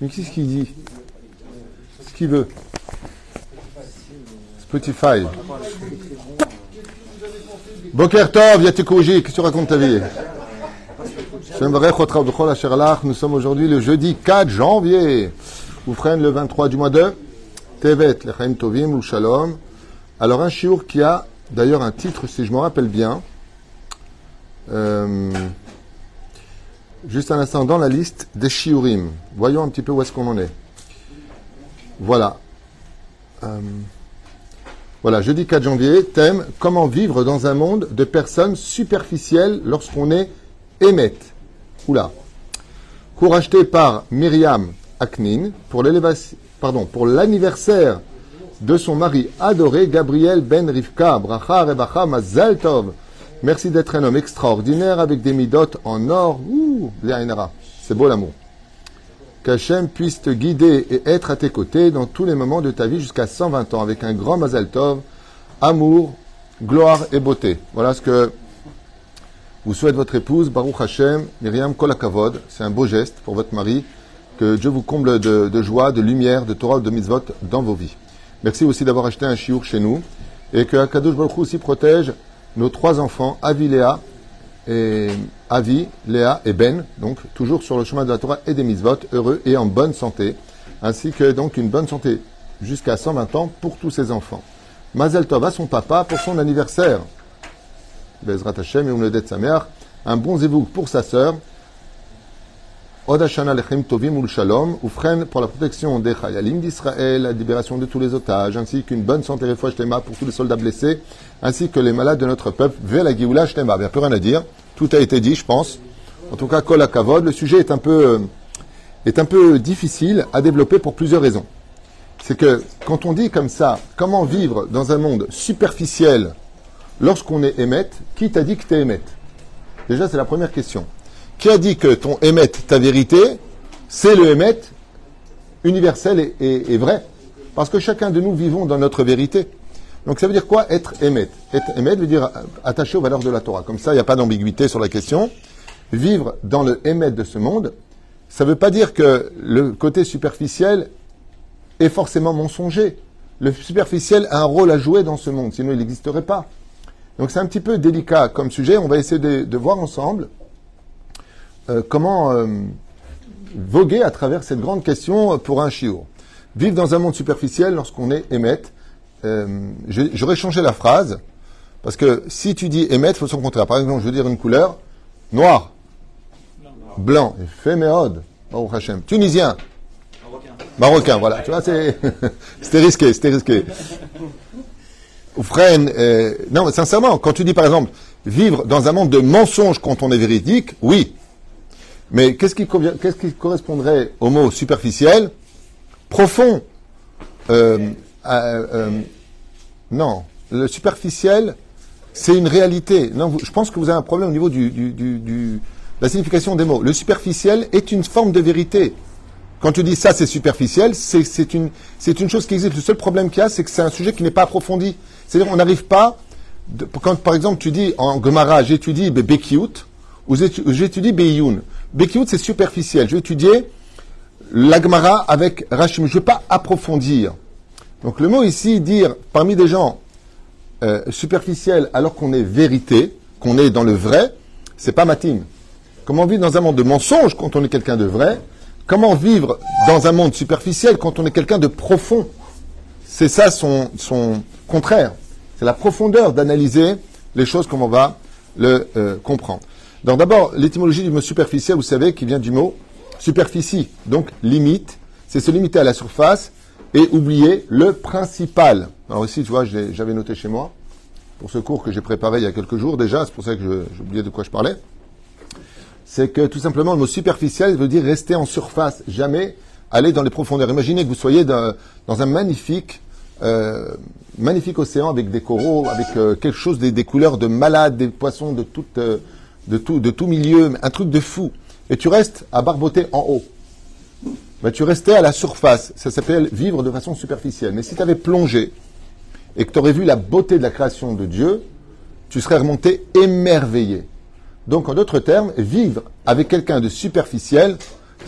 Mais qu'est-ce qu'il dit Ce qu'il veut. Spotify. Boker Tov, Yatikouji, qu'est-ce que tu racontes ta vie Nous sommes aujourd'hui le jeudi 4 janvier. Oufren le 23 du mois de Tevet, Lechaim Tovim, ou Shalom. Alors un chiour qui a d'ailleurs un titre, si je me rappelle bien. Euh, juste un instant, dans la liste des shiurim. Voyons un petit peu où est-ce qu'on en est. Voilà. Euh, voilà, jeudi 4 janvier, thème Comment vivre dans un monde de personnes superficielles lorsqu'on est émette. Oula. Cours acheté par Myriam Aknin pour l'anniversaire de son mari adoré, Gabriel Ben Rivka, Bracha Rebacha Mazal Tov. Merci d'être un homme extraordinaire avec des midotes en or. Ouh, c'est beau l'amour. Qu'Hachem puisse te guider et être à tes côtés dans tous les moments de ta vie jusqu'à 120 ans avec un grand Mazal Tov, amour, gloire et beauté. Voilà ce que vous souhaite votre épouse, Baruch Hashem, Myriam Kolakavod. C'est un beau geste pour votre mari. Que Dieu vous comble de, joie, de lumière, de Torah, de mitzvot dans vos vies. Merci aussi d'avoir acheté un chiour chez nous. Et que Akadosh Baruch aussi protège nos trois enfants, Avi, Léa, et Avi, Léa et Ben, donc toujours sur le chemin de la Torah et des mitzvot, heureux et en bonne santé, ainsi que donc une bonne santé jusqu'à 120 ans pour tous ses enfants. Mazel Tov à son papa pour son anniversaire. Bezrat Hashem et sa mère. Un bon zévouk pour sa sœur. Odashana Lechem Tovim Ul Shalom. Oufren pour la protection des Chayalim d'Israël, la libération de tous les otages, ainsi qu'une bonne santé et pour tous les soldats blessés, ainsi que les malades de notre peuple. Ve la Géoula Shlema. Il n'y a plus rien à dire. Tout a été dit, je pense. En tout cas, Kol Kavod, le sujet est un peu, est un peu difficile à développer pour plusieurs raisons. C'est que quand on dit comme ça, comment vivre dans un monde superficiel lorsqu'on est émette, qui t'a dit que tu es émette Déjà, c'est la première question. Qui a dit que ton émette, ta vérité, c'est le émette universel et, vrai? Parce que chacun de nous vivons dans notre vérité. Donc ça veut dire quoi être émet? Être émet veut dire attaché aux valeurs de la Torah. Comme ça, il n'y a pas d'ambiguïté sur la question. Vivre dans le émet de ce monde, ça ne veut pas dire que le côté superficiel est forcément mensonger. Le superficiel a un rôle à jouer dans ce monde, sinon il n'existerait pas. Donc c'est un petit peu délicat comme sujet. On va essayer de, voir ensemble euh, comment euh, voguer à travers cette grande question pour un chiot? Vivre dans un monde superficiel lorsqu'on est émette, euh, j'aurais changé la phrase, parce que si tu dis émettre, il faut son contraire. Par exemple, je veux dire une couleur, noir, blanc, féméode, Baruch Hashem, tunisien, marocain, voilà. Tu vois, c'était risqué, c'était risqué. Ou euh, non, mais sincèrement, quand tu dis par exemple vivre dans un monde de mensonges quand on est véridique, oui. Mais qu'est-ce qui, correspondrait au mot superficiel, profond euh, euh, non, le superficiel, c'est une réalité. Non, je pense que vous avez un problème au niveau du, de la signification des mots. Le superficiel est une forme de vérité. Quand tu dis ça, c'est superficiel, c'est une, une chose qui existe. Le seul problème qu'il y a, c'est que c'est un sujet qui n'est pas approfondi. C'est-à-dire, on n'arrive pas, quand par exemple tu dis en Gemara, j'étudie Bekiut, ou j'étudie Beyoun. Bekiut, c'est superficiel. Je vais étudier la Gemara avec Rachim. Je ne vais pas approfondir. Donc le mot ici, dire parmi des gens euh, superficiels alors qu'on est vérité, qu'on est dans le vrai, c'est pas matin. Comment vivre dans un monde de mensonges quand on est quelqu'un de vrai? Comment vivre dans un monde superficiel quand on est quelqu'un de profond? C'est ça son, son contraire. C'est la profondeur d'analyser les choses comme on va le euh, comprendre. Donc d'abord, l'étymologie du mot superficiel, vous savez, qui vient du mot superficie, donc limite, c'est se limiter à la surface et oublier le principal. Alors ici, tu vois, j'avais noté chez moi, pour ce cours que j'ai préparé il y a quelques jours déjà, c'est pour ça que oublié de quoi je parlais, c'est que tout simplement le mot superficiel veut dire rester en surface, jamais aller dans les profondeurs. Imaginez que vous soyez dans, un magnifique, euh, magnifique océan avec des coraux, avec euh, quelque chose, des, couleurs de malades, des poissons de, tout, euh, de, tout, milieu, un truc de fou. Et tu restes à barboter en haut tu restais à la surface. Ça s'appelle vivre de façon superficielle. Mais si tu avais plongé et que tu aurais vu la beauté de la création de Dieu, tu serais remonté émerveillé. Donc, en d'autres termes, vivre avec quelqu'un de superficiel,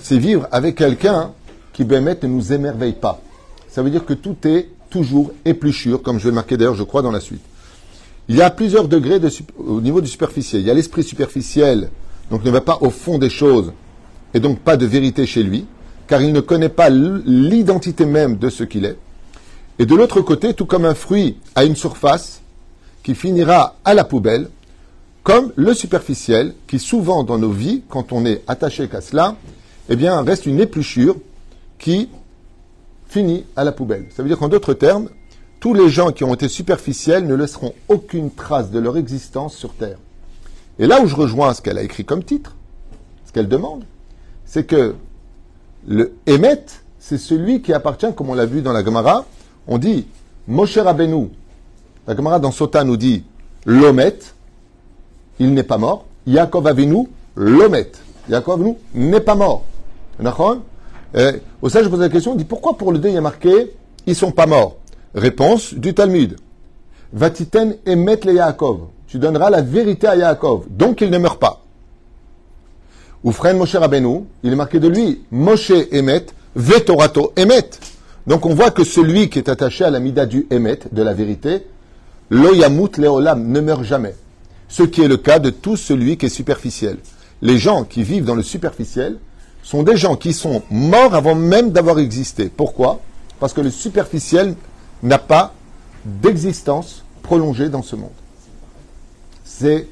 c'est vivre avec quelqu'un qui Bémet ne nous émerveille pas. Ça veut dire que tout est toujours épluchure, comme je vais le marquer d'ailleurs, je crois, dans la suite. Il y a plusieurs degrés au niveau du superficiel. Il y a l'esprit superficiel, donc ne va pas au fond des choses, et donc pas de vérité chez lui, car il ne connaît pas l'identité même de ce qu'il est. Et de l'autre côté, tout comme un fruit a une surface qui finira à la poubelle, comme le superficiel, qui souvent dans nos vies, quand on est attaché qu'à cela, eh bien, reste une épluchure qui finit à la poubelle. Ça veut dire qu'en d'autres termes, tous les gens qui ont été superficiels ne laisseront aucune trace de leur existence sur Terre. Et là où je rejoins ce qu'elle a écrit comme titre, ce qu'elle demande, c'est que le Emet, c'est celui qui appartient, comme on l'a vu dans la Gemara, on dit Moshe Rabbeinu. La Gemara dans Sota nous dit Lomet, il n'est pas mort. Yaakov Avinu, Lomet. Yaakov n'est pas mort. D'accord? Au sein, je pose la question, on dit pourquoi pour le deux il y a marqué ils sont pas morts? Réponse du Talmud. Vatiten emet le Yaakov? Tu donneras la vérité à Yaakov. Donc il ne meurt pas. Ou frère Moshe Rabbeinu, il est marqué de lui Moshe emet, vetorato emet. Donc on voit que celui qui est attaché à la mida du emet, de la vérité, loyamut leolam, ne meurt jamais. Ce qui est le cas de tout celui qui est superficiel. Les gens qui vivent dans le superficiel, sont des gens qui sont morts avant même d'avoir existé. Pourquoi? Parce que le superficiel n'a pas d'existence prolongée dans ce monde. C'est.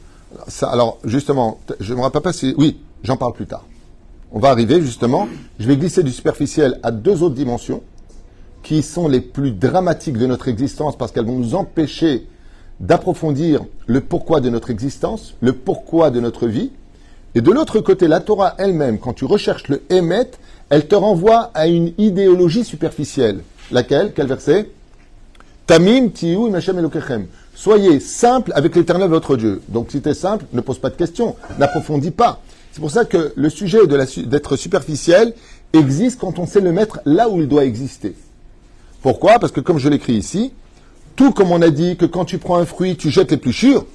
Alors justement, je ne me rappelle pas si. Oui, j'en parle plus tard. On va arriver justement. Je vais glisser du superficiel à deux autres dimensions qui sont les plus dramatiques de notre existence parce qu'elles vont nous empêcher d'approfondir le pourquoi de notre existence, le pourquoi de notre vie, et de l'autre côté, la Torah elle-même, quand tu recherches le Emet, elle te renvoie à une idéologie superficielle. Laquelle? Quel verset? Tamim tiou elokechem. Soyez simple avec l'éternel votre Dieu. Donc si tu es simple, ne pose pas de questions, n'approfondis pas. C'est pour ça que le sujet d'être superficiel existe quand on sait le mettre là où il doit exister. Pourquoi? Parce que comme je l'écris ici, tout comme on a dit que quand tu prends un fruit, tu jettes les l'épluchure,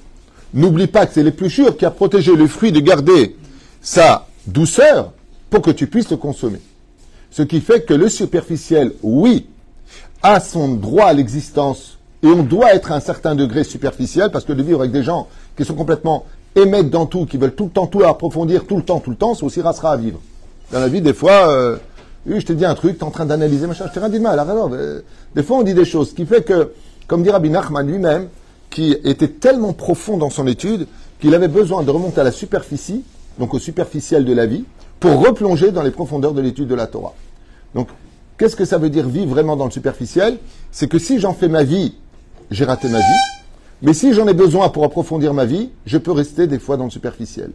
N'oublie pas que c'est l'épluchure qui a protégé le fruit de garder sa douceur pour que tu puisses le consommer. Ce qui fait que le superficiel, oui, a son droit à l'existence et on doit être à un certain degré superficiel parce que de vivre avec des gens qui sont complètement émettent dans tout, qui veulent tout le temps tout approfondir, tout le temps, tout le temps, c'est aussi racera à vivre. Dans la vie, des fois, euh, je t'ai dit un truc, tu es en train d'analyser, machin, je t'ai rien dit de mal. Alors, euh, des fois, on dit des choses, qui fait que, comme dit Rabbi Nachman lui-même, qui était tellement profond dans son étude qu'il avait besoin de remonter à la superficie, donc au superficiel de la vie, pour replonger dans les profondeurs de l'étude de la Torah. Donc, qu'est-ce que ça veut dire vivre vraiment dans le superficiel? C'est que si j'en fais ma vie, j'ai raté ma vie, mais si j'en ai besoin pour approfondir ma vie, je peux rester des fois dans le superficiel.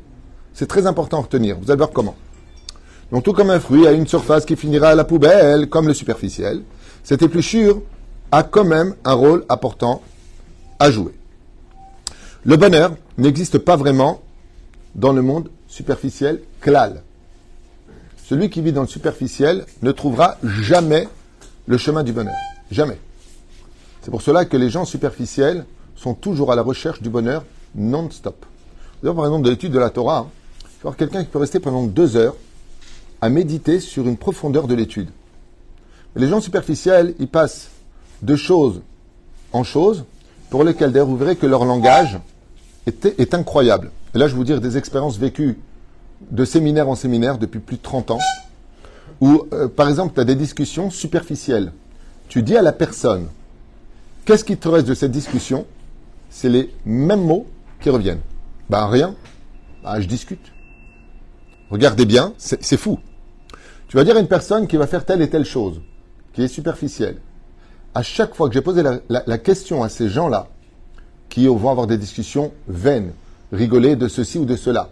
C'est très important à retenir. Vous allez voir comment. Donc, tout comme un fruit a une surface qui finira à la poubelle, comme le superficiel, cette épluchure a quand même un rôle important à jouer. Le bonheur n'existe pas vraiment dans le monde superficiel clal. Celui qui vit dans le superficiel ne trouvera jamais le chemin du bonheur. Jamais. C'est pour cela que les gens superficiels sont toujours à la recherche du bonheur non-stop. Par exemple, de l'étude de la Torah, il faut voir quelqu'un qui peut rester pendant deux heures à méditer sur une profondeur de l'étude. Les gens superficiels, ils passent de choses en choses pour lesquels d'ailleurs vous verrez que leur langage est, incroyable. Et là, je vais vous dire des expériences vécues de séminaire en séminaire depuis plus de 30 ans, où, euh, par exemple, tu as des discussions superficielles. Tu dis à la personne, qu'est-ce qui te reste de cette discussion? C'est les mêmes mots qui reviennent. Ben rien, ben, je discute. Regardez bien, c'est fou. Tu vas dire à une personne qui va faire telle et telle chose, qui est superficielle à chaque fois que j'ai posé la, question à ces gens-là, qui vont avoir des discussions vaines, rigoler de ceci ou de cela,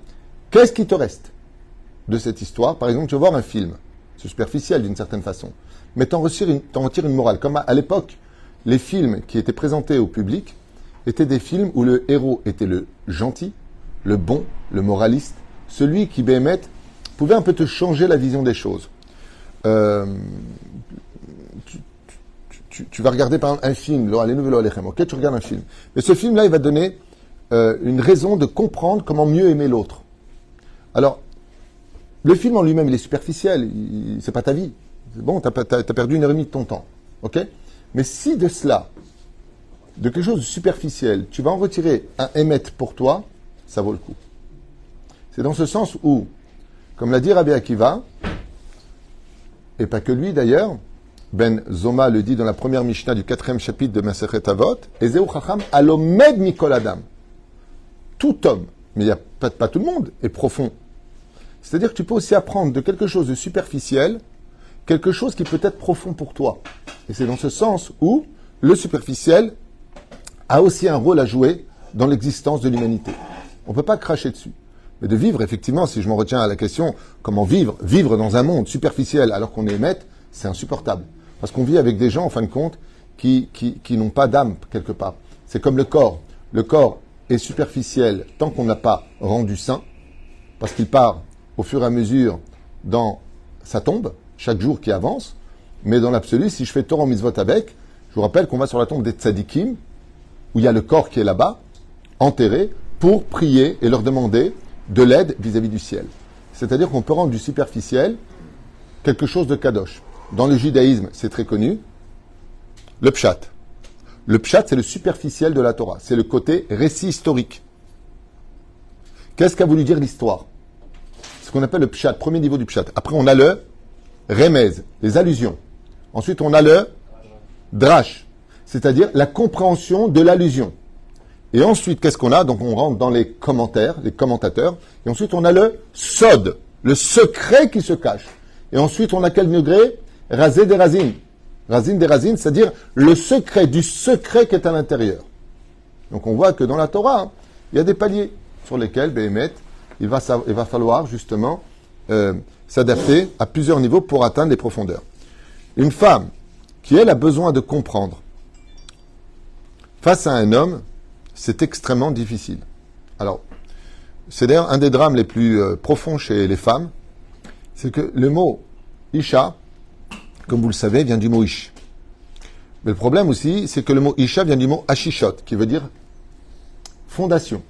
qu'est-ce qui te reste de cette histoire? Par exemple, tu vas voir un film, c'est superficiel d'une certaine façon, mais tu en, retires une morale. Comme à, l'époque, les films qui étaient présentés au public étaient des films où le héros était le gentil, le bon, le moraliste, celui qui, Béhémet, pouvait un peu te changer la vision des choses. Euh, tu, vas regarder par exemple un film, ok, tu regardes un film. Mais ce film-là, il va donner euh, une raison de comprendre comment mieux aimer l'autre. Alors, le film en lui-même, il est superficiel, c'est pas ta vie. C'est bon, tu as, perdu une heure et demie de ton temps. Mais si de cela, de quelque chose de superficiel, tu vas en retirer un émettre pour toi, ça vaut le coup. C'est dans ce sens où, comme l'a dit Rabbi Akiva, et pas que lui d'ailleurs, Ben Zoma le dit dans la première Mishnah du quatrième chapitre de Masechet Avot, Ezeu Chacham alomed mikol. Tout homme, mais il n'y a pas, pas tout le monde, est profond. C'est-à-dire que tu peux aussi apprendre de quelque chose de superficiel, quelque chose qui peut être profond pour toi. Et c'est dans ce sens où le superficiel a aussi un rôle à jouer dans l'existence de l'humanité. On ne peut pas cracher dessus. Mais de vivre, effectivement, si je m'en retiens à la question, comment vivre Vivre dans un monde superficiel alors qu'on est émette, c'est insupportable. Parce qu'on vit avec des gens, en fin de compte, qui, n'ont pas d'âme, quelque part. C'est comme le corps. Le corps est superficiel tant qu'on n'a pas rendu sain, parce qu'il part au fur et à mesure dans sa tombe, chaque jour qui avance. Mais dans l'absolu, si je fais Torah Mitzvot avec, je vous rappelle qu'on va sur la tombe des tzadikim, où il y a le corps qui est là-bas, enterré, pour prier et leur demander de l'aide vis-à-vis du ciel. C'est-à-dire qu'on peut rendre du superficiel quelque chose de kadosh. Dans le judaïsme, c'est très connu, le pshat. Le pshat, c'est le superficiel de la Torah. C'est le côté récit historique. Qu'est-ce qu'a voulu dire l'histoire? Ce qu'on appelle le pshat, premier niveau du pshat. Après, on a le remez, les allusions. Ensuite, on a le drash, c'est-à-dire la compréhension de l'allusion. Et ensuite, qu'est-ce qu'on a? Donc, on rentre dans les commentaires, les commentateurs. Et ensuite, on a le sod, le secret qui se cache. Et ensuite, on a quel degré? Razé des razines. Razine des razines, c'est-à-dire le secret du secret qui est à l'intérieur. Donc, on voit que dans la Torah, hein, il y a des paliers sur lesquels, Béhémet, il va, il va falloir justement euh, s'adapter à plusieurs niveaux pour atteindre les profondeurs. Une femme qui, elle, a besoin de comprendre face à un homme, c'est extrêmement difficile. Alors, c'est d'ailleurs un des drames les plus euh, profonds chez les femmes, c'est que le mot Isha, comme vous le savez, vient du mot Ish. Mais le problème aussi, c'est que le mot Isha vient du mot Ashishot, qui veut dire fondation.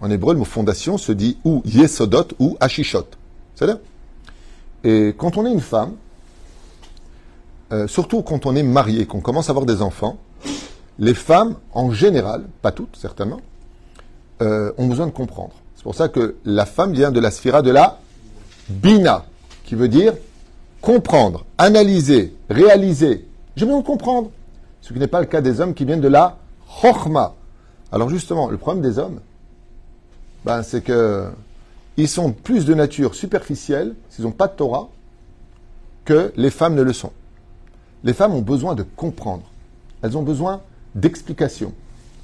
En hébreu, le mot fondation se dit ou Yesodot ou Ashishot. C'est à Et quand on est une femme, euh, surtout quand on est marié, qu'on commence à avoir des enfants, les femmes, en général, pas toutes certainement, euh, ont besoin de comprendre. C'est pour ça que la femme vient de la sphira de la bina, qui veut dire comprendre, analyser, réaliser. J'ai besoin de comprendre. Ce qui n'est pas le cas des hommes qui viennent de la chorma. Alors justement, le problème des hommes, ben, c'est que ils sont plus de nature superficielle, s'ils n'ont pas de Torah, que les femmes ne le sont. Les femmes ont besoin de comprendre. Elles ont besoin d'explications.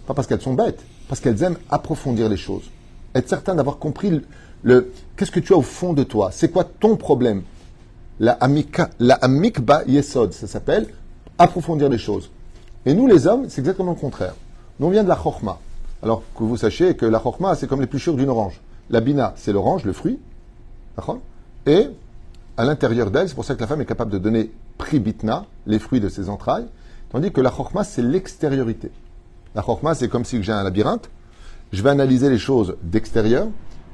Pas parce qu'elles sont bêtes, parce qu'elles aiment approfondir les choses. Être certain d'avoir compris le, qu'est-ce que tu as au fond de toi, c'est quoi ton problème? La la amikba yesod, ça s'appelle approfondir les choses. Et nous, les hommes, c'est exactement le contraire. Nous, on vient de la chorma. Alors que vous sachiez que la chorma, c'est comme l'épluchure d'une orange. La bina, c'est l'orange, le fruit. Et à l'intérieur d'elle, c'est pour ça que la femme est capable de donner pribitna, les fruits de ses entrailles. Tandis que la chorma, c'est l'extériorité. La chorma, c'est comme si j'ai un labyrinthe. Je vais analyser les choses d'extérieur.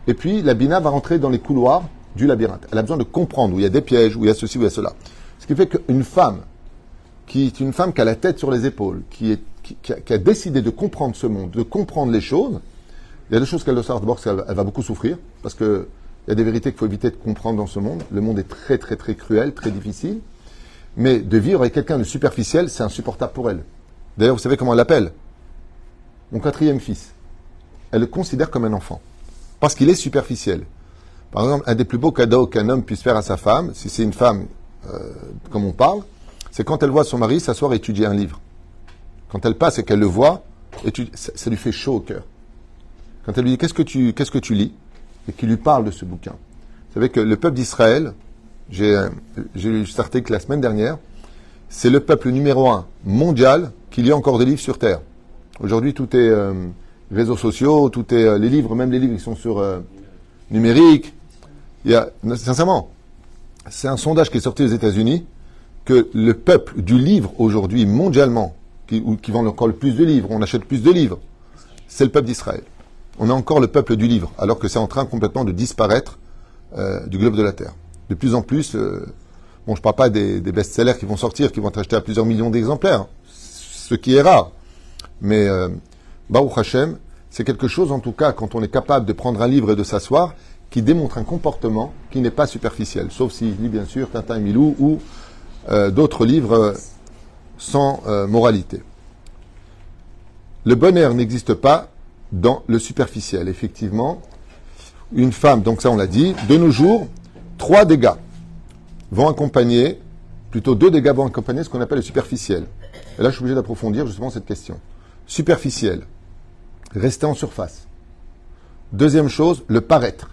Et puis, la bina va rentrer dans les couloirs du labyrinthe. Elle a besoin de comprendre où il y a des pièges, où il y a ceci, où il y a cela. Ce qui fait qu'une femme, qui est une femme qui a la tête sur les épaules, qui, a, décidé de comprendre ce monde, de comprendre les choses, il y a deux choses qu'elle doit savoir. D'abord, qu'elle elle va beaucoup souffrir, parce qu'il y a des vérités qu'il faut éviter de comprendre dans ce monde. Le monde est très, très, très cruel, très difficile. Mais de vivre avec quelqu'un de superficiel, c'est insupportable pour elle. D'ailleurs, vous savez comment elle l'appelle? Mon quatrième fils. Elle le considère comme un enfant. Parce qu'il est superficiel. Par exemple, un des plus beaux cadeaux qu'un homme puisse faire à sa femme, si c'est une femme euh, comme on parle, c'est quand elle voit son mari s'asseoir et étudier un livre. Quand elle passe et qu'elle le voit, ça, lui fait chaud au cœur. Quand elle lui dit qu'est-ce que tu, qu'est-ce que tu lis? Et qu'il lui parle de ce bouquin. Vous savez que le peuple d'Israël, j'ai lu cet article la semaine dernière. C'est le peuple numéro un mondial qui lit encore des livres sur Terre. Aujourd'hui, tout est euh, réseaux sociaux, tout est euh, les livres, même les livres qui sont sur euh, numérique. Sincèrement, c'est un sondage qui est sorti aux États-Unis que le peuple du livre aujourd'hui mondialement, qui, qui vend encore le plus de livres, on achète plus de livres, c'est le peuple d'Israël. On a encore le peuple du livre, alors que c'est en train complètement de disparaître du globe de la Terre de plus en plus, euh, Bon, je parle pas des, des best-sellers qui vont sortir, qui vont être achetés à plusieurs millions d'exemplaires, ce qui est rare. Mais euh, Baruch Hashem, c'est quelque chose, en tout cas, quand on est capable de prendre un livre et de s'asseoir, qui démontre un comportement qui n'est pas superficiel, sauf s'il lit bien sûr Tintin et Milou ou euh, d'autres livres sans euh, moralité. Le bonheur n'existe pas dans le superficiel. Effectivement, une femme, donc ça on l'a dit, de nos jours, trois dégâts vont accompagner, plutôt deux dégâts vont accompagner ce qu'on appelle le superficiel. Et là, je suis obligé d'approfondir justement cette question. Superficiel, rester en surface. Deuxième chose, le paraître.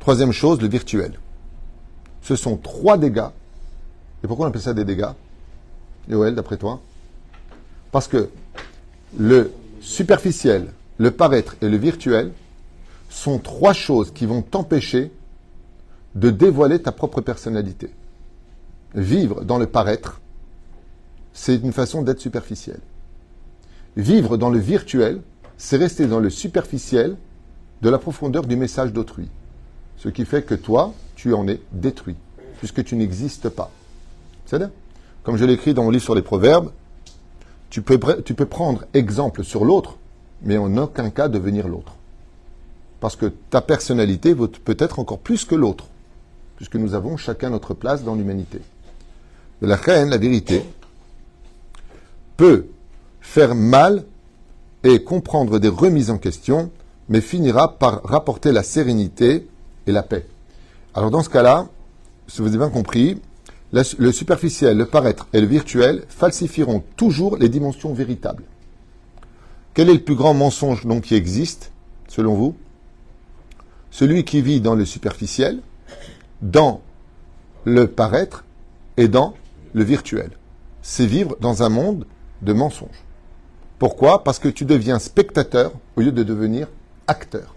Troisième chose, le virtuel. Ce sont trois dégâts. Et pourquoi on appelle ça des dégâts Yoel, d'après toi? Parce que le superficiel, le paraître et le virtuel sont trois choses qui vont t'empêcher de dévoiler ta propre personnalité. Vivre dans le paraître, c'est une façon d'être superficiel. Vivre dans le virtuel, c'est rester dans le superficiel de la profondeur du message d'autrui. Ce qui fait que toi, tu en es détruit, puisque tu n'existes pas. C'est Comme je l'écris dans mon livre sur les proverbes, tu peux, prendre exemple sur l'autre, mais en aucun cas devenir l'autre. Parce que ta personnalité peut être encore plus que l'autre, puisque nous avons chacun notre place dans l'humanité. La reine, la vérité, peut faire mal et comprendre des remises en question, mais finira par rapporter la sérénité la paix. Alors dans ce cas-là, si vous avez bien compris, le superficiel, le paraître et le virtuel falsifieront toujours les dimensions véritables. Quel est le plus grand mensonge donc qui existe, selon vous? Celui qui vit dans le superficiel, dans le paraître et dans le virtuel. C'est vivre dans un monde de mensonges. Pourquoi? Parce que tu deviens spectateur au lieu de devenir acteur.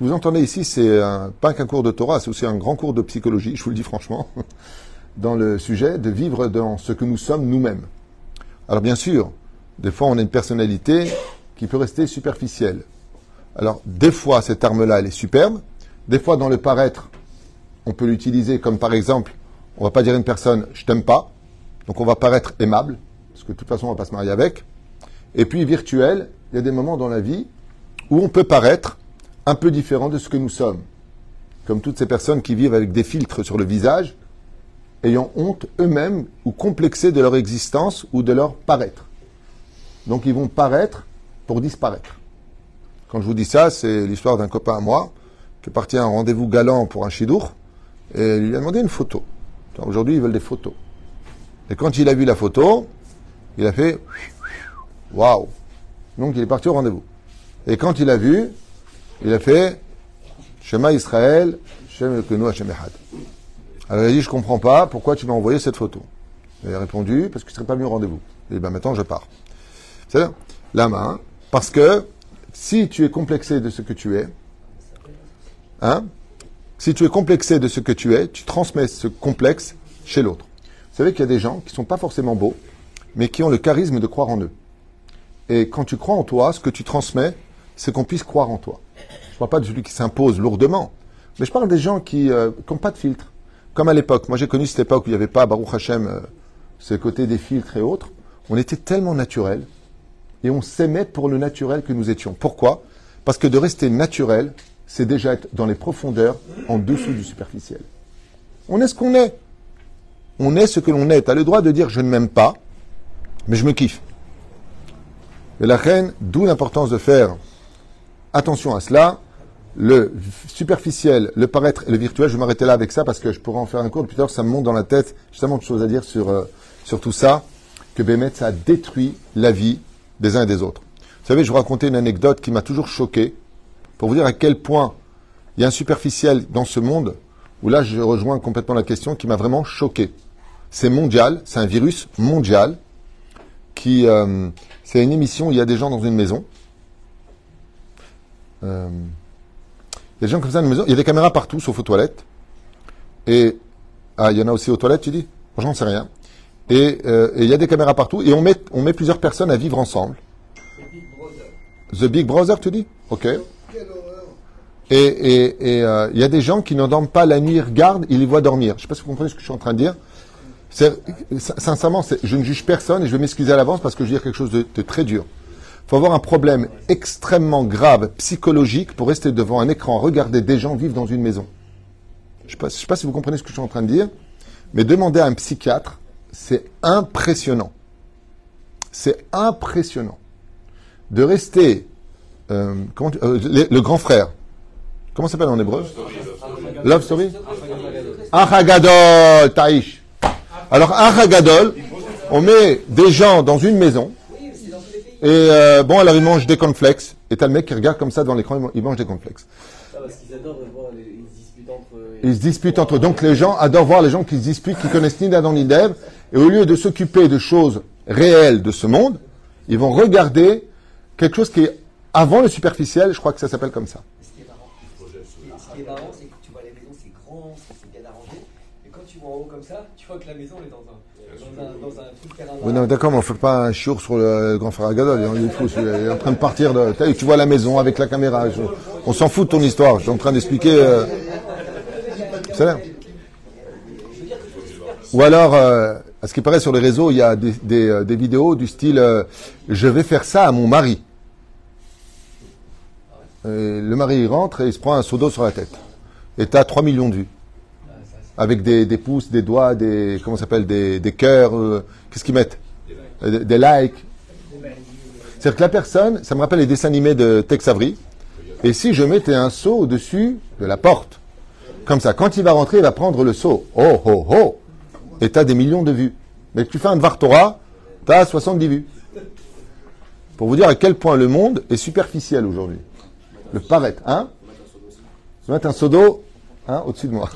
Vous entendez ici, c'est pas qu'un cours de Torah, c'est aussi un grand cours de psychologie, je vous le dis franchement, dans le sujet de vivre dans ce que nous sommes nous-mêmes. Alors bien sûr, des fois on a une personnalité qui peut rester superficielle. Alors des fois cette arme-là, elle est superbe, des fois dans le paraître, on peut l'utiliser comme par exemple, on va pas dire à une personne je t'aime pas, donc on va paraître aimable, parce que de toute façon on va pas se marier avec. Et puis virtuel, il y a des moments dans la vie où on peut paraître un peu différent de ce que nous sommes. Comme toutes ces personnes qui vivent avec des filtres sur le visage, ayant honte eux-mêmes ou complexés de leur existence ou de leur paraître. Donc ils vont paraître pour disparaître. Quand je vous dis ça, c'est l'histoire d'un copain à moi qui est à un rendez-vous galant pour un chidour et lui a demandé une photo. Aujourd'hui, ils veulent des photos. Et quand il a vu la photo, il a fait Waouh Donc il est parti au rendez-vous. Et quand il a vu, il a fait Shema Israël, Shem Kenu Hashem Echad. Alors il a dit Je comprends pas, pourquoi tu m'as envoyé cette photo Il a répondu Parce que tu ne serais pas venu au rendez-vous. Et bien maintenant je pars. C'est-à-dire, la main, parce que si tu es complexé de ce que tu es, hein, si tu es complexé de ce que tu es, tu transmets ce complexe chez l'autre. Vous savez qu'il y a des gens qui ne sont pas forcément beaux, mais qui ont le charisme de croire en eux. Et quand tu crois en toi, ce que tu transmets, c'est qu'on puisse croire en toi. Je ne parle pas de celui qui s'impose lourdement, mais je parle des gens qui n'ont euh, pas de filtre. Comme à l'époque. Moi, j'ai connu cette époque où il n'y avait pas Baruch Hashem, euh, ce côté des filtres et autres. On était tellement naturel et on s'aimait pour le naturel que nous étions. Pourquoi? Parce que de rester naturel, c'est déjà être dans les profondeurs, en dessous du superficiel. On est ce qu'on est. On est ce que l'on est. Tu as le droit de dire je ne m'aime pas, mais je me kiffe. Et la reine, d'où l'importance de faire attention à cela. Le superficiel, le paraître et le virtuel, je vais m'arrêter là avec ça parce que je pourrais en faire un cours. Plus tard, ça me monte dans la tête. J'ai tellement de choses à dire sur, euh, sur tout ça que Bémet, ça a détruit la vie des uns et des autres. Vous savez, je vous racontais une anecdote qui m'a toujours choqué pour vous dire à quel point il y a un superficiel dans ce monde où là, je rejoins complètement la question qui m'a vraiment choqué. C'est mondial, c'est un virus mondial qui, euh, c'est une émission où il y a des gens dans une maison. Euh, il y a des gens comme ça dans une maison. Il y a des caméras partout, sauf aux toilettes. Et ah, il y en a aussi aux toilettes, tu dis? Franchement, c'est rien. Euh, et, il y a des caméras partout. Et on met, on met plusieurs personnes à vivre ensemble. The Big Brother, tu dis? Ok. Et il euh, y a des gens qui n'endorment pas la nuit, regardent, ils les voient dormir. Je ne sais pas si vous comprenez ce que je suis en train de dire. Sincèrement, je ne juge personne et je vais m'excuser à l'avance parce que je vais dire quelque chose de, très dur. Faut avoir un problème extrêmement grave psychologique pour rester devant un écran, regarder des gens vivre dans une maison. Je ne sais, pas si vous comprenez ce que je suis en train de dire, mais demander à un psychiatre, c'est impressionnant. C'est impressionnant de rester euh, euh, le grand frère Comment s'appelle en hébreu? Love Story? Achagadol, Taïch. Alors, Achagadol, on met des gens dans une maison. Et euh, bon, alors ils mangent des cornflakes. Et t'as le mec qui regarde comme ça devant l'écran, il mange des cornflakes. Ils se disputent entre eux. Donc les gens adorent voir les gens qui se disputent, qui connaissent ni d'Adam ni d'Ève. Et au lieu de s'occuper de choses réelles de ce monde, ils vont regarder quelque chose qui est avant le superficiel. Je crois que ça s'appelle comme ça. Ce qui est marrant, c'est que tu vois les maisons, c'est grand, c'est bien arrangé. Mais quand tu vois en haut comme ça, tu vois que la maison est dans Oui, non, d'accord, mais on ne fait pas un chiour sur le grand frère Agadol. Il est fou, il est en train de partir. De, tu vois la maison avec la caméra. on s'en fout de ton histoire. Je suis en train d'expliquer. Euh, Ou alors, euh, à ce qui paraît sur les réseaux, il y a des, des, euh, des vidéos du style euh, Je vais faire ça à mon mari le mari rentre et il se prend un seau d'eau sur la tête. Et tu as 3 millions de vues. Avec des, pouces, des doigts, des. Comment s'appelle Des, des cœurs. Euh, qu'est-ce qu'ils mettent? Des, likes. C'est-à-dire que la personne, ça me rappelle les dessins animés de Tex Avery. Et si je mettais un seau au-dessus de la porte, comme ça, quand il va rentrer, il va prendre le seau. Oh, oh, oh Et tu as des millions de vues. Mais tu fais un Dvar Torah, tu as 70 vues. Pour vous dire à quel point le monde est superficiel aujourd'hui. Le paraître, hein? Vais mettre un seau d'eau hein, au-dessus de moi.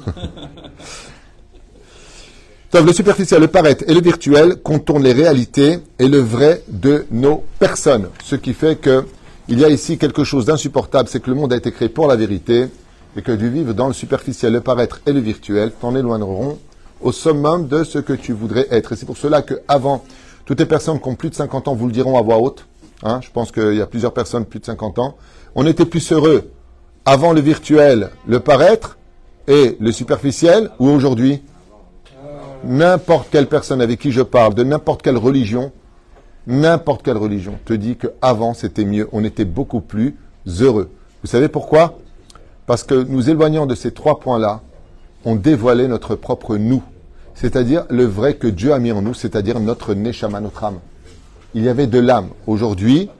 le superficiel, le paraître et le virtuel contournent les réalités et le vrai de nos personnes. Ce qui fait que il y a ici quelque chose d'insupportable, c'est que le monde a été créé pour la vérité et que du vivre dans le superficiel, le paraître et le virtuel t'en éloigneront au summum de ce que tu voudrais être. Et c'est pour cela que avant, toutes les personnes qui ont plus de 50 ans vous le diront à voix haute. Hein, je pense qu'il y a plusieurs personnes plus de 50 ans on était plus heureux avant le virtuel, le paraître et le superficiel ou aujourd'hui? N'importe quelle personne avec qui je parle, de n'importe quelle religion, n'importe quelle religion te dit qu'avant c'était mieux, on était beaucoup plus heureux. Vous savez pourquoi? Parce que nous éloignant de ces trois points-là, on dévoilait notre propre nous, c'est-à-dire le vrai que Dieu a mis en nous, c'est-à-dire notre neshama, notre âme. Il y avait de l'âme. Aujourd'hui,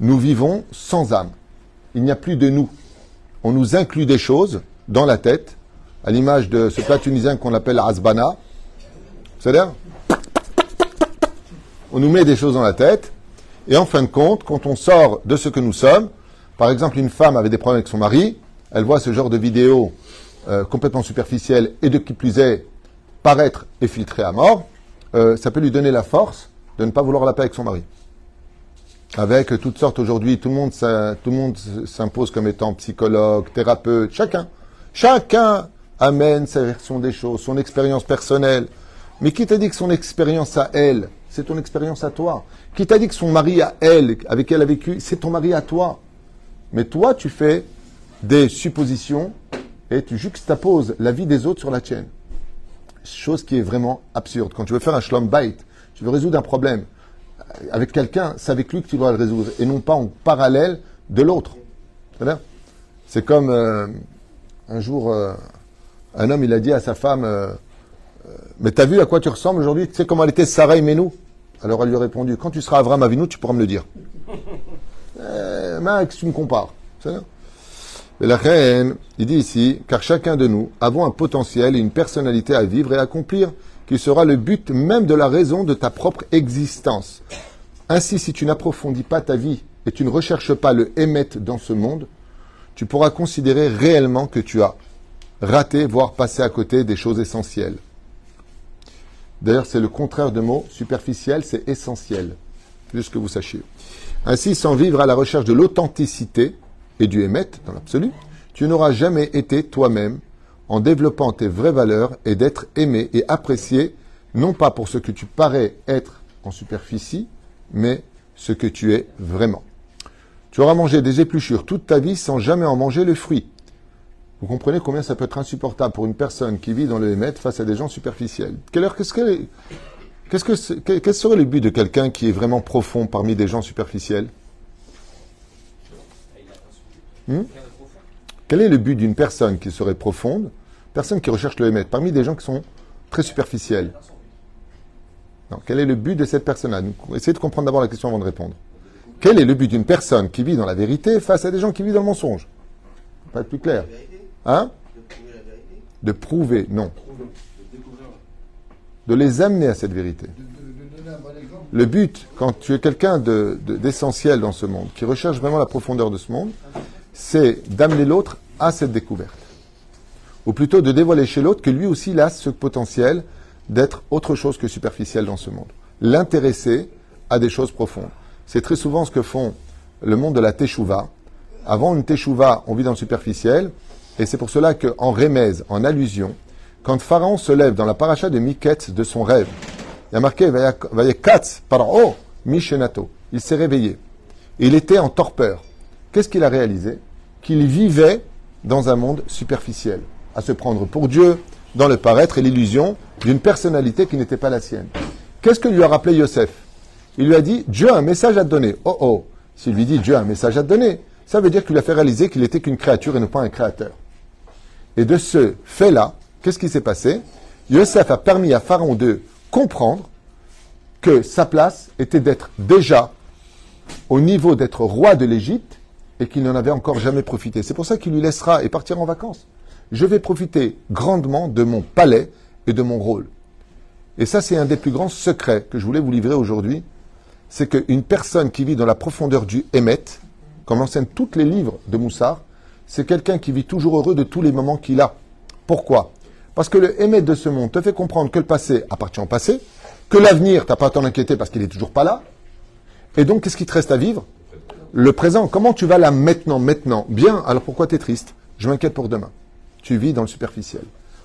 nous vivons sans âme il n'y a plus de nous. On nous inclut des choses dans la tête, à l'image de ce plat tunisien qu'on appelle asbana. C'est-à-dire, on nous met des choses dans la tête, et en fin de compte, quand on sort de ce que nous sommes, par exemple, une femme avait des problèmes avec son mari, elle voit ce genre de vidéo euh, complètement superficielle et de qui plus est paraître et filtrer à mort, euh, ça peut lui donner la force de ne pas vouloir la paix avec son mari avec toutes sortes aujourd'hui, tout le monde, tout le monde s'impose comme étant psychologue, thérapeute, chacun. Chacun amène sa version des choses, son expérience personnelle. Mais qui t'a dit que son expérience à elle, c'est ton expérience à toi? Qui t'a dit que son mari à elle, avec elle a vécu, c'est ton mari à toi? Mais toi, tu fais des suppositions et tu juxtaposes la vie des autres sur la tienne. Chose qui est vraiment absurde. Quand tu veux faire un shlom bait, tu veux résoudre un problème, avec quelqu'un, c'est avec lui que tu dois le résoudre, et non pas en parallèle de l'autre. C'est comme euh, un jour, euh, un homme, il a dit à sa femme, euh, mais t'as vu à quoi tu ressembles aujourd'hui? Tu sais comment elle était Sarah et Menou? Alors elle lui a répondu, quand tu seras Avram Avinu, tu pourras me le dire. Max, tu me compares. Mais la reine, il dit ici, car chacun de nous avons un potentiel et une personnalité à vivre et à accomplir qui sera le but même de la raison de ta propre existence. Ainsi, si tu n'approfondis pas ta vie et tu ne recherches pas le émettre dans ce monde, tu pourras considérer réellement que tu as raté, voire passé à côté des choses essentielles. D'ailleurs, c'est le contraire de mot superficiel, c'est essentiel. Juste que vous sachiez. Ainsi, sans vivre à la recherche de l'authenticité et du émettre dans l'absolu, tu n'auras jamais été toi-même en développant tes vraies valeurs et d'être aimé et apprécié, non pas pour ce que tu parais être en superficie, mais ce que tu es vraiment. Tu auras mangé des épluchures toute ta vie sans jamais en manger le fruit. Vous comprenez combien ça peut être insupportable pour une personne qui vit dans le Hémet face à des gens superficiels. Qu'est-ce que, qu'est-ce que, quel serait le but de quelqu'un qui est vraiment profond parmi des gens superficiels? Hmm? Quel est le but d'une personne qui serait profonde, personne qui recherche le Hémet, parmi des gens qui sont très superficiels? Quel est le but de cette personne-là? Essayez de comprendre d'abord la question avant de répondre. Quel est le but d'une personne qui vit dans la vérité face à des gens qui vivent dans le mensonge? Pas plus clair. Hein? De prouver, non. De les amener à cette vérité. Le but, quand tu es quelqu'un d'essentiel dans ce monde, qui recherche vraiment la profondeur de ce monde, c'est d'amener l'autre à cette découverte. Ou plutôt de dévoiler chez l'autre que lui aussi il a ce potentiel d'être autre chose que superficiel dans ce monde. L'intéresser à des choses profondes. C'est très souvent ce que font le monde de la teshuva. Avant une teshuva, on vit dans le superficiel. Et c'est pour cela qu'en rémèse, en allusion, quand Pharaon se lève dans la paracha de Miket de son rêve, il y a marqué Vayekatz oh, Mishenato. Il s'est réveillé. il était en torpeur. Qu'est-ce qu'il a réalisé? Qu'il vivait dans un monde superficiel, à se prendre pour Dieu, dans le paraître et l'illusion d'une personnalité qui n'était pas la sienne. Qu'est-ce que lui a rappelé Yosef? Il lui a dit Dieu a un message à te donner. Oh oh S'il lui dit Dieu a un message à te donner, ça veut dire qu'il lui a fait réaliser qu'il n'était qu'une créature et non pas un créateur. Et de ce fait-là, qu'est-ce qui s'est passé? Yosef a permis à Pharaon de comprendre que sa place était d'être déjà au niveau d'être roi de l'Égypte et qu'il n'en avait encore jamais profité. C'est pour ça qu'il lui laissera et partira en vacances. Je vais profiter grandement de mon palais et de mon rôle. Et ça, c'est un des plus grands secrets que je voulais vous livrer aujourd'hui. C'est qu'une personne qui vit dans la profondeur du Hémet, comme l'enseignent tous les livres de Moussard, c'est quelqu'un qui vit toujours heureux de tous les moments qu'il a. Pourquoi? Parce que le Hémet de ce monde te fait comprendre que le passé appartient au passé, que l'avenir, tu n'as pas à t'en inquiéter parce qu'il n'est toujours pas là. Et donc, qu'est-ce qui te reste à vivre? Le présent. Comment tu vas là maintenant, maintenant? Bien, alors pourquoi tu es triste? Je m'inquiète pour demain. Tu vis dans le superficiel.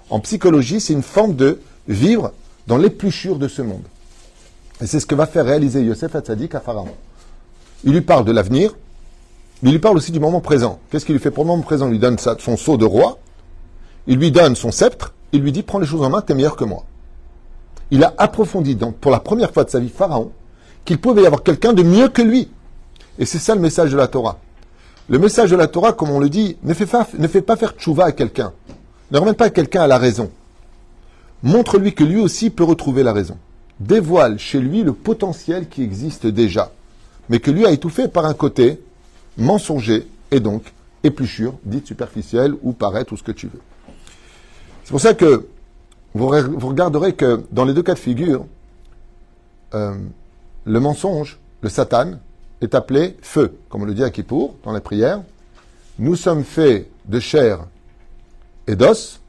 En psychologie, c'est une forme de vivre dans l'épluchure de ce monde. Et c'est ce que va faire réaliser Yosef Hatzadik à Pharaon. Il lui parle de l'avenir, mais il lui parle aussi du moment présent. Qu'est-ce qu'il lui fait pour le moment présent? Il lui donne son sceau de roi, il lui donne son sceptre, il lui dit Prends les choses en main, tu es meilleur que moi. Il a approfondi, donc, pour la première fois de sa vie, Pharaon, qu'il pouvait y avoir quelqu'un de mieux que lui. Et c'est ça le message de la Torah. Le message de la Torah, comme on le dit, ne fait pas, faire tchouva à quelqu'un. Ne remène pas quelqu'un à la raison. Montre-lui que lui aussi peut retrouver la raison. Dévoile chez lui le potentiel qui existe déjà, mais que lui a étouffé par un côté mensonger et donc épluchure, dite superficielle ou paraître ou ce que tu veux. C'est pour ça que vous, regarderez que dans les deux cas de figure, euh, le mensonge, le Satan, est appelé feu, comme on le dit à Kippour, dans la prière. Nous sommes faits de chair et d'os.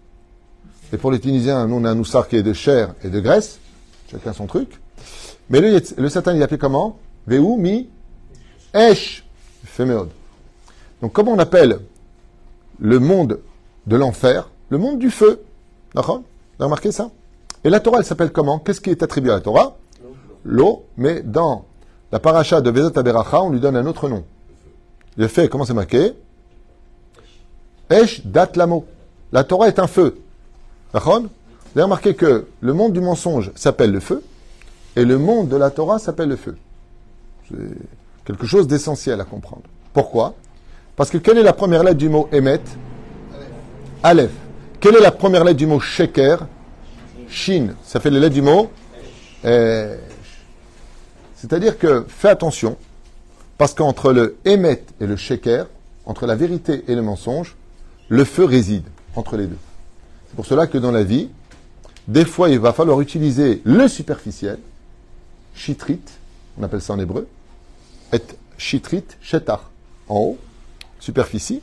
Et pour les Tunisiens, nous, on a un noussar qui est de chair et de graisse. Chacun son truc. Mais le, Satan, il appelé comment? Veu mi esh féméode. Donc, comment on appelle le monde de l'enfer Le monde du feu. D'accord? Vous avez remarqué ça? Et la Torah, elle s'appelle comment? Qu'est-ce qui est attribué à la Torah? L'eau, mais dans la paracha de Vezat Aberacha, on lui donne un autre nom. Le fait, comment c'est marqué? Esh dat lamo. La Torah est un feu. D'accord? Vous avez remarqué que le monde du mensonge s'appelle le feu et le monde de la Torah s'appelle le feu. C'est quelque chose d'essentiel à comprendre. Pourquoi? Parce que quelle est la première lettre du mot émet Aleph. Quelle est la première lettre du mot sheker? Shin. Ça fait les lettres du mot C'est-à-dire que fais attention, parce qu'entre le émet et le sheker, entre la vérité et le mensonge, le feu réside entre les deux. C'est pour cela que dans la vie, des fois, il va falloir utiliser le superficiel, chitrit, on appelle ça en hébreu, et chitrit, shetar, en haut, superficie,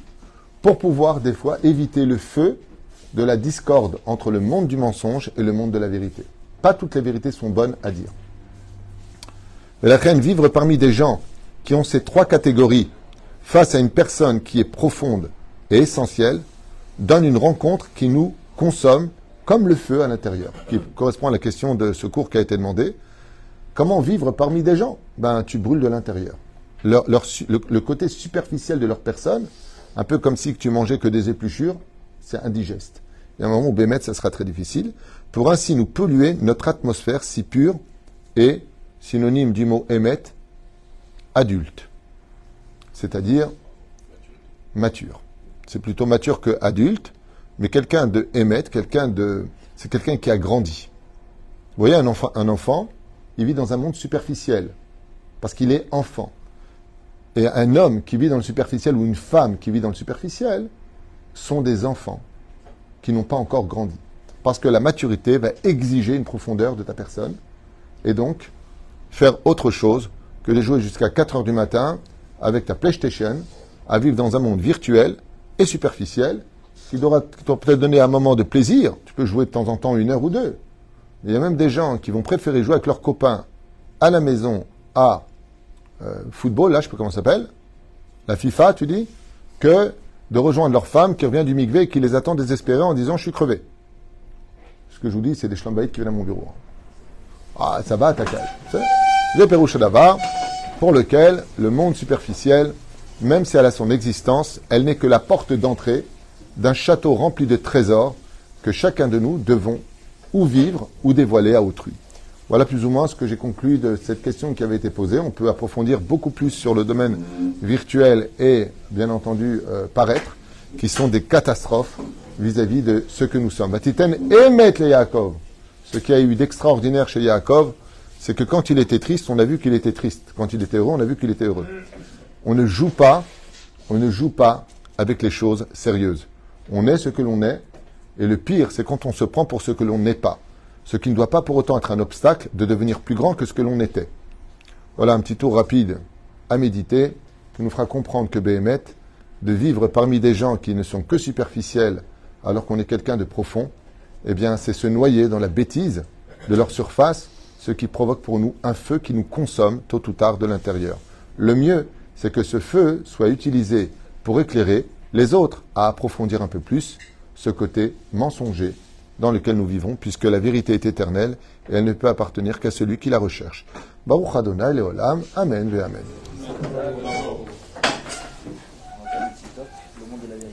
pour pouvoir des fois éviter le feu de la discorde entre le monde du mensonge et le monde de la vérité. Pas toutes les vérités sont bonnes à dire. Mais la reine vivre parmi des gens qui ont ces trois catégories face à une personne qui est profonde et essentielle, donne une rencontre qui nous consomme comme le feu à l'intérieur, qui correspond à la question de ce cours qui a été demandé. Comment vivre parmi des gens? Ben, tu brûles de l'intérieur. le, côté superficiel de leur personne, un peu comme si tu mangeais que des épluchures, c'est indigeste. Il y a un moment où Bémet, ça sera très difficile, pour ainsi nous polluer notre atmosphère si pure et synonyme du mot émet, adulte. C'est-à-dire mature. C'est plutôt mature que adulte, mais quelqu'un de émet, quelqu'un de. C'est quelqu'un qui a grandi. Vous voyez, un enfant, un enfant, il vit dans un monde superficiel, parce qu'il est enfant. Et un homme qui vit dans le superficiel ou une femme qui vit dans le superficiel sont des enfants qui n'ont pas encore grandi. Parce que la maturité va exiger une profondeur de ta personne. Et donc, faire autre chose que de jouer jusqu'à 4 heures du matin avec ta PlayStation, à vivre dans un monde virtuel et superficiel, qui doit peut-être donner un moment de plaisir. Tu peux jouer de temps en temps une heure ou deux. Il y a même des gens qui vont préférer jouer avec leurs copains à la maison à euh, football, là, je sais pas comment ça s'appelle, la FIFA, tu dis, que de rejoindre leur femme qui revient du migvé et qui les attend désespérés en disant je suis crevé. Ce que je vous dis, c'est des schlambaïtes qui viennent à mon bureau. Ah, ça va, ta cage. Le Pérouche d'Avar, pour lequel le monde superficiel, même si elle a son existence, elle n'est que la porte d'entrée d'un château rempli de trésors que chacun de nous devons ou vivre ou dévoiler à autrui. Voilà plus ou moins ce que j'ai conclu de cette question qui avait été posée. On peut approfondir beaucoup plus sur le domaine virtuel et, bien entendu, euh, paraître, qui sont des catastrophes vis-à-vis de ce que nous sommes. Batiten émet les Yaakov. Ce qui a eu d'extraordinaire chez Yaakov, c'est que quand il était triste, on a vu qu'il était triste. Quand il était heureux, on a vu qu'il était heureux. On ne joue pas, on ne joue pas avec les choses sérieuses. On est ce que l'on est, et le pire, c'est quand on se prend pour ce que l'on n'est pas ce qui ne doit pas pour autant être un obstacle de devenir plus grand que ce que l'on était. Voilà un petit tour rapide à méditer qui nous fera comprendre que Béhémet, de vivre parmi des gens qui ne sont que superficiels alors qu'on est quelqu'un de profond, eh bien c'est se noyer dans la bêtise de leur surface, ce qui provoque pour nous un feu qui nous consomme tôt ou tard de l'intérieur. Le mieux, c'est que ce feu soit utilisé pour éclairer les autres à approfondir un peu plus ce côté mensonger dans lequel nous vivons, puisque la vérité est éternelle et elle ne peut appartenir qu'à celui qui la recherche. Baruch Adonai Leolam. Amen ve Amen.